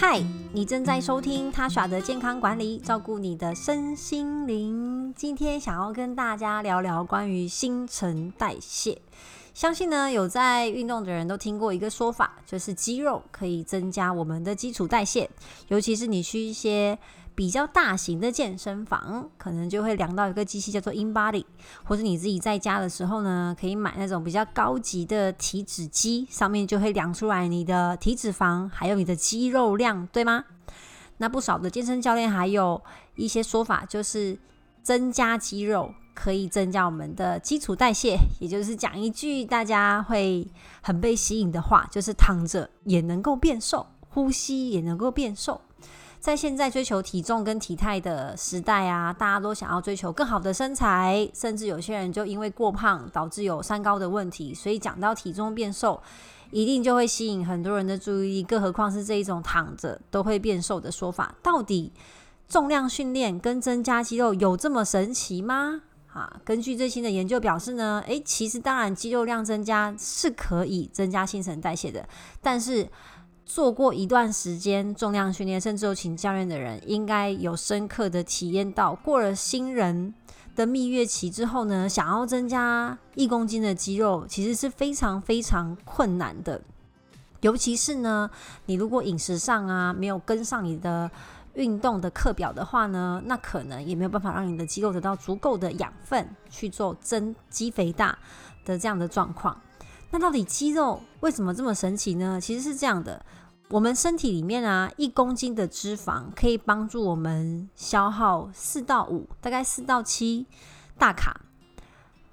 嗨，你正在收听他耍的健康管理，照顾你的身心灵。今天想要跟大家聊聊关于新陈代谢。相信呢，有在运动的人都听过一个说法，就是肌肉可以增加我们的基础代谢，尤其是你去一些比较大型的健身房，可能就会量到一个机器叫做 InBody，或者你自己在家的时候呢，可以买那种比较高级的体脂机，上面就会量出来你的体脂肪还有你的肌肉量，对吗？那不少的健身教练还有一些说法，就是增加肌肉。可以增加我们的基础代谢，也就是讲一句大家会很被吸引的话，就是躺着也能够变瘦，呼吸也能够变瘦。在现在追求体重跟体态的时代啊，大家都想要追求更好的身材，甚至有些人就因为过胖导致有三高的问题，所以讲到体重变瘦，一定就会吸引很多人的注意力。更何况是这一种躺着都会变瘦的说法，到底重量训练跟增加肌肉有这么神奇吗？啊，根据最新的研究表示呢，诶，其实当然肌肉量增加是可以增加新陈代谢的，但是做过一段时间重量训练，甚至有请教练的人，应该有深刻的体验到，过了新人的蜜月期之后呢，想要增加一公斤的肌肉，其实是非常非常困难的，尤其是呢，你如果饮食上啊没有跟上你的。运动的课表的话呢，那可能也没有办法让你的肌肉得到足够的养分去做增肌肥大的这样的状况。那到底肌肉为什么这么神奇呢？其实是这样的，我们身体里面啊，一公斤的脂肪可以帮助我们消耗四到五，大概四到七大卡。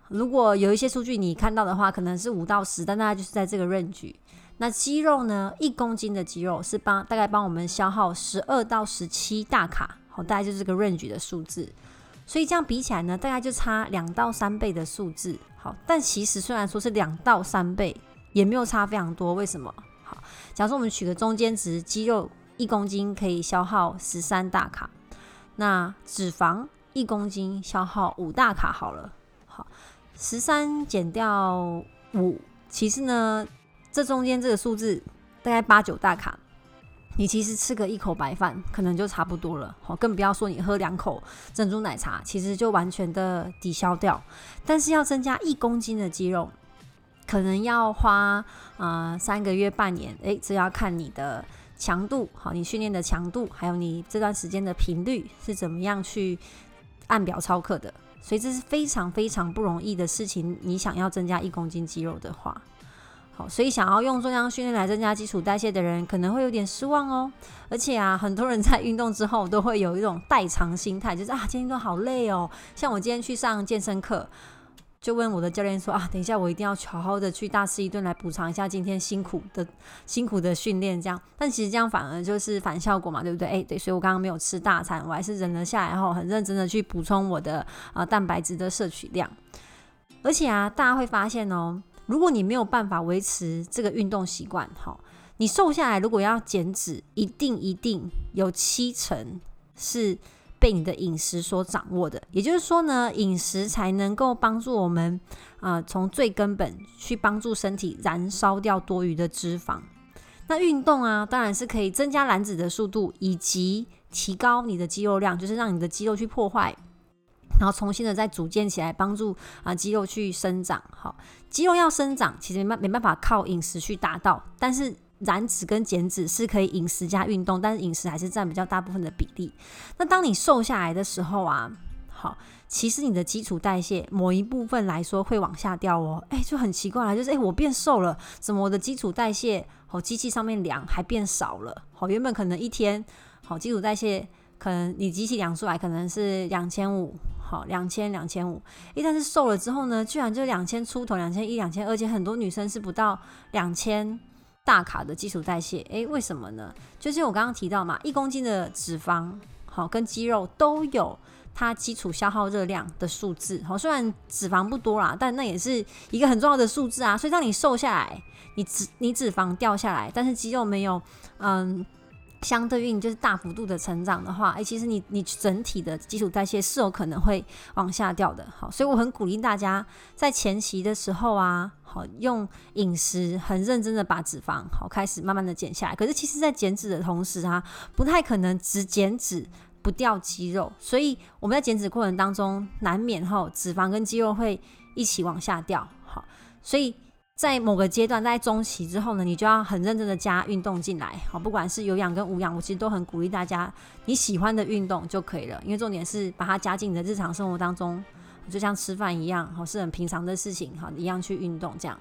如果有一些数据你看到的话，可能是五到十，但大概就是在这个 range。那肌肉呢？一公斤的肌肉是帮大概帮我们消耗十二到十七大卡，好，大概就是这个 range 的数字。所以这样比起来呢，大概就差两到三倍的数字。好，但其实虽然说是两到三倍，也没有差非常多。为什么？假如我们取个中间值，肌肉一公斤可以消耗十三大卡，那脂肪一公斤消耗五大卡。好了，好，十三减掉五，其实呢？这中间这个数字大概八九大卡，你其实吃个一口白饭可能就差不多了，好，更不要说你喝两口珍珠奶茶，其实就完全的抵消掉。但是要增加一公斤的肌肉，可能要花啊三个月半年，诶，这要看你的强度，好，你训练的强度，还有你这段时间的频率是怎么样去按表操课的，所以这是非常非常不容易的事情。你想要增加一公斤肌肉的话。好，所以想要用重量训练来增加基础代谢的人，可能会有点失望哦。而且啊，很多人在运动之后都会有一种代偿心态，就是啊，今天都好累哦。像我今天去上健身课，就问我的教练说啊，等一下我一定要好好的去大吃一顿来补偿一下今天辛苦的辛苦的训练，这样。但其实这样反而就是反效果嘛，对不对？哎，对，所以我刚刚没有吃大餐，我还是忍了下来，后很认真的去补充我的啊蛋白质的摄取量。而且啊，大家会发现哦。如果你没有办法维持这个运动习惯，好，你瘦下来，如果要减脂，一定一定有七成是被你的饮食所掌握的。也就是说呢，饮食才能够帮助我们啊，从最根本去帮助身体燃烧掉多余的脂肪。那运动啊，当然是可以增加燃脂的速度，以及提高你的肌肉量，就是让你的肌肉去破坏。然后重新的再组建起来，帮助啊肌肉去生长。好，肌肉要生长，其实没办没办法靠饮食去达到。但是燃脂跟减脂是可以饮食加运动，但是饮食还是占比较大部分的比例。那当你瘦下来的时候啊，好，其实你的基础代谢某一部分来说会往下掉哦。哎，就很奇怪了，就是哎我变瘦了，怎么我的基础代谢好机器上面量还变少了？好，原本可能一天好基础代谢可能你机器量出来可能是两千五。好，两千两千五，一旦是瘦了之后呢，居然就两千出头，两千一、两千，而且很多女生是不到两千大卡的基础代谢，诶，为什么呢？就是我刚刚提到嘛，一公斤的脂肪，好，跟肌肉都有它基础消耗热量的数字，好，虽然脂肪不多啦，但那也是一个很重要的数字啊。所以当你瘦下来，你脂你脂肪掉下来，但是肌肉没有，嗯。相对应就是大幅度的成长的话，哎，其实你你整体的基础代谢是有可能会往下掉的。好，所以我很鼓励大家在前期的时候啊，好用饮食很认真的把脂肪好开始慢慢的减下来。可是其实，在减脂的同时啊，不太可能只减脂不掉肌肉，所以我们在减脂过程当中，难免哈脂肪跟肌肉会一起往下掉。好，所以。在某个阶段，在中期之后呢，你就要很认真的加运动进来，好，不管是有氧跟无氧，我其实都很鼓励大家你喜欢的运动就可以了，因为重点是把它加进你的日常生活当中，就像吃饭一样，好，是很平常的事情，哈，一样去运动这样。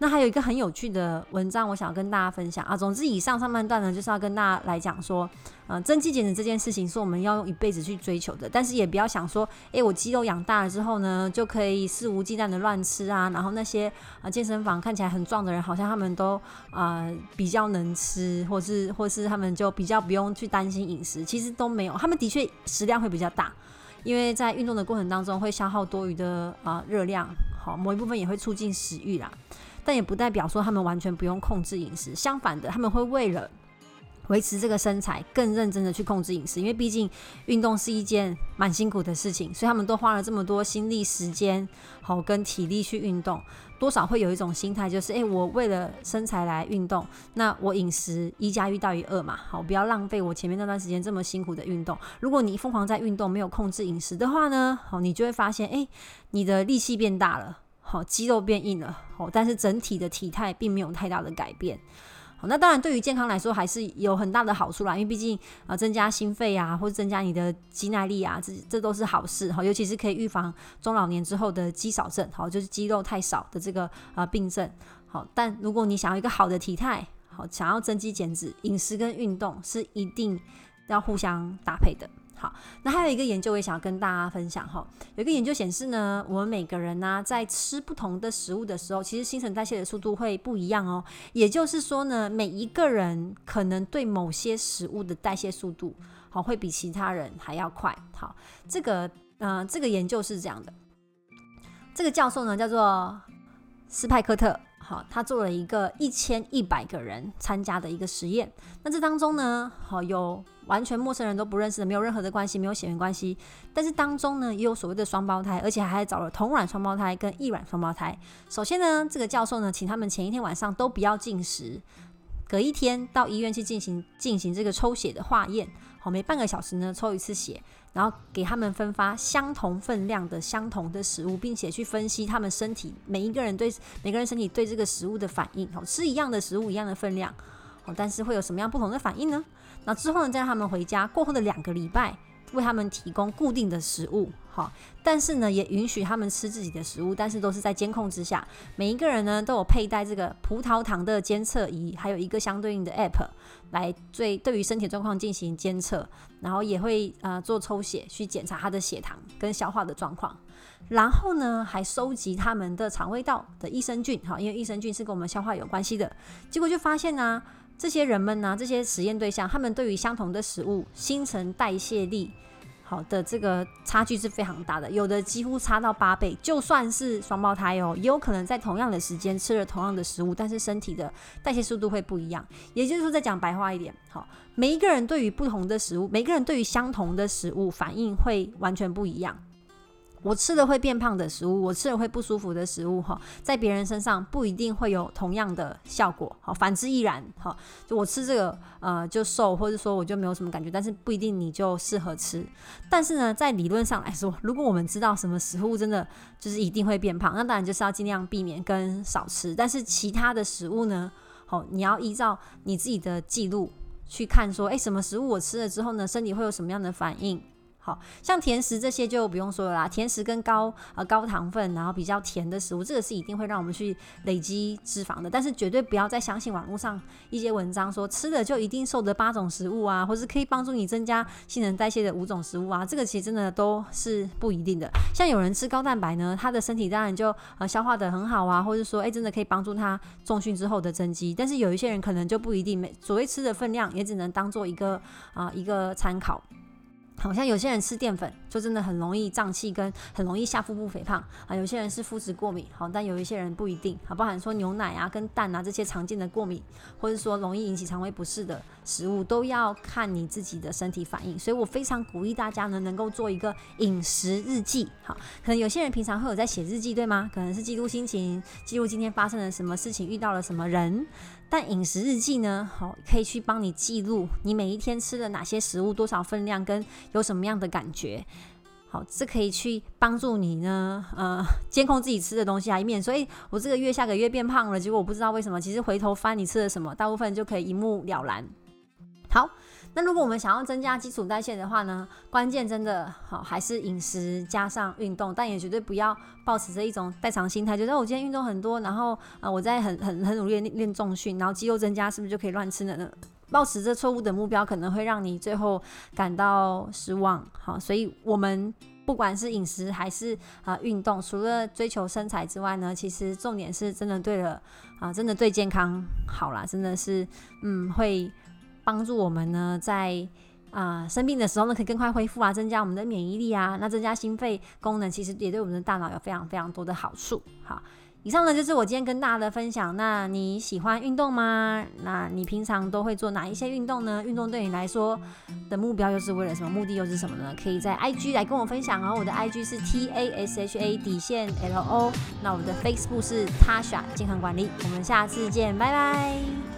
那还有一个很有趣的文章，我想跟大家分享啊。总之，以上上半段呢，就是要跟大家来讲说，呃，增肌减脂这件事情是我们要用一辈子去追求的。但是也不要想说，诶，我肌肉养大了之后呢，就可以肆无忌惮的乱吃啊。然后那些啊健身房看起来很壮的人，好像他们都啊比较能吃，或是或是他们就比较不用去担心饮食。其实都没有，他们的确食量会比较大，因为在运动的过程当中会消耗多余的啊热量，好，某一部分也会促进食欲啦。但也不代表说他们完全不用控制饮食，相反的，他们会为了维持这个身材，更认真的去控制饮食。因为毕竟运动是一件蛮辛苦的事情，所以他们都花了这么多心力、时间，好跟体力去运动，多少会有一种心态，就是诶，我为了身材来运动，那我饮食一加一大于二嘛，好，不要浪费我前面那段时间这么辛苦的运动。如果你疯狂在运动，没有控制饮食的话呢，好，你就会发现，诶，你的力气变大了。好，肌肉变硬了，哦，但是整体的体态并没有太大的改变。好，那当然对于健康来说还是有很大的好处啦，因为毕竟啊，增加心肺啊，或者增加你的肌耐力啊，这这都是好事。哈，尤其是可以预防中老年之后的肌少症，好，就是肌肉太少的这个啊病症。好，但如果你想要一个好的体态，好，想要增肌减脂，饮食跟运动是一定要互相搭配的。好，那还有一个研究，我也想要跟大家分享哈。有一个研究显示呢，我们每个人呢，在吃不同的食物的时候，其实新陈代谢的速度会不一样哦。也就是说呢，每一个人可能对某些食物的代谢速度，好，会比其他人还要快。好，这个，呃，这个研究是这样的。这个教授呢，叫做斯派克特。好，他做了一个一千一百个人参加的一个实验。那这当中呢，好有完全陌生人都不认识的，没有任何的关系，没有血缘关系。但是当中呢，也有所谓的双胞胎，而且还找了同卵双胞胎跟异卵双胞胎。首先呢，这个教授呢，请他们前一天晚上都不要进食，隔一天到医院去进行进行这个抽血的化验。每半个小时呢抽一次血。然后给他们分发相同分量的相同的食物，并且去分析他们身体每一个人对每个人身体对这个食物的反应。好，吃一样的食物一样的分量，好，但是会有什么样不同的反应呢？那之后呢，再让他们回家，过后的两个礼拜。为他们提供固定的食物，好，但是呢，也允许他们吃自己的食物，但是都是在监控之下。每一个人呢，都有佩戴这个葡萄糖的监测仪，还有一个相对应的 App 来对对于身体状况进行监测，然后也会呃做抽血去检查他的血糖跟消化的状况，然后呢，还收集他们的肠胃道的益生菌，好，因为益生菌是跟我们消化有关系的。结果就发现呢。这些人们呢，这些实验对象，他们对于相同的食物新陈代谢力好的这个差距是非常大的，有的几乎差到八倍。就算是双胞胎哦，也有可能在同样的时间吃了同样的食物，但是身体的代谢速度会不一样。也就是说，再讲白话一点，好，每一个人对于不同的食物，每个人对于相同的食物反应会完全不一样。我吃了会变胖的食物，我吃了会不舒服的食物，哈，在别人身上不一定会有同样的效果，好，反之亦然，哈，就我吃这个，呃，就瘦，或者说我就没有什么感觉，但是不一定你就适合吃。但是呢，在理论上来说，如果我们知道什么食物真的就是一定会变胖，那当然就是要尽量避免跟少吃。但是其他的食物呢，好，你要依照你自己的记录去看，说，诶，什么食物我吃了之后呢，身体会有什么样的反应？好像甜食这些就不用说了啦，甜食跟高呃高糖分，然后比较甜的食物，这个是一定会让我们去累积脂肪的。但是绝对不要再相信网络上一些文章说吃的就一定瘦的八种食物啊，或是可以帮助你增加新陈代谢的五种食物啊，这个其实真的都是不一定的。像有人吃高蛋白呢，他的身体当然就呃消化的很好啊，或者说哎真的可以帮助他重训之后的增肌。但是有一些人可能就不一定，每所谓吃的分量也只能当做一个啊一个参考。好像有些人吃淀粉就真的很容易胀气，跟很容易下腹部肥胖啊。有些人是肤质过敏，好，但有一些人不一定，啊，包含说牛奶啊、跟蛋啊这些常见的过敏，或者说容易引起肠胃不适的食物，都要看你自己的身体反应。所以我非常鼓励大家呢，能够做一个饮食日记。好，可能有些人平常会有在写日记，对吗？可能是记录心情，记录今天发生了什么事情，遇到了什么人。但饮食日记呢，好，可以去帮你记录你每一天吃了哪些食物，多少分量，跟有什么样的感觉。好，这可以去帮助你呢，呃，监控自己吃的东西啊，以免所以我这个月下个月变胖了，结果我不知道为什么。其实回头翻你吃了什么，大部分就可以一目了然。好。那如果我们想要增加基础代谢的话呢，关键真的好还是饮食加上运动，但也绝对不要保持着一种代偿心态，觉得我今天运动很多，然后呃我在很很很努力练练重训，然后肌肉增加是不是就可以乱吃了呢？保持着错误的目标，可能会让你最后感到失望。好，所以我们不管是饮食还是啊运动，除了追求身材之外呢，其实重点是真的对了啊，真的对健康好啦，真的是嗯会。帮助我们呢，在啊生病的时候呢，可以更快恢复啊，增加我们的免疫力啊，那增加心肺功能，其实也对我们的大脑有非常非常多的好处。好，以上呢就是我今天跟大家的分享。那你喜欢运动吗？那你平常都会做哪一些运动呢？运动对你来说的目标又是为了什么？目的又是什么呢？可以在 IG 来跟我分享哦。我的 IG 是 T A S H A 底线 L O，那我的 Facebook 是 Tasha 健康管理。我们下次见，拜拜。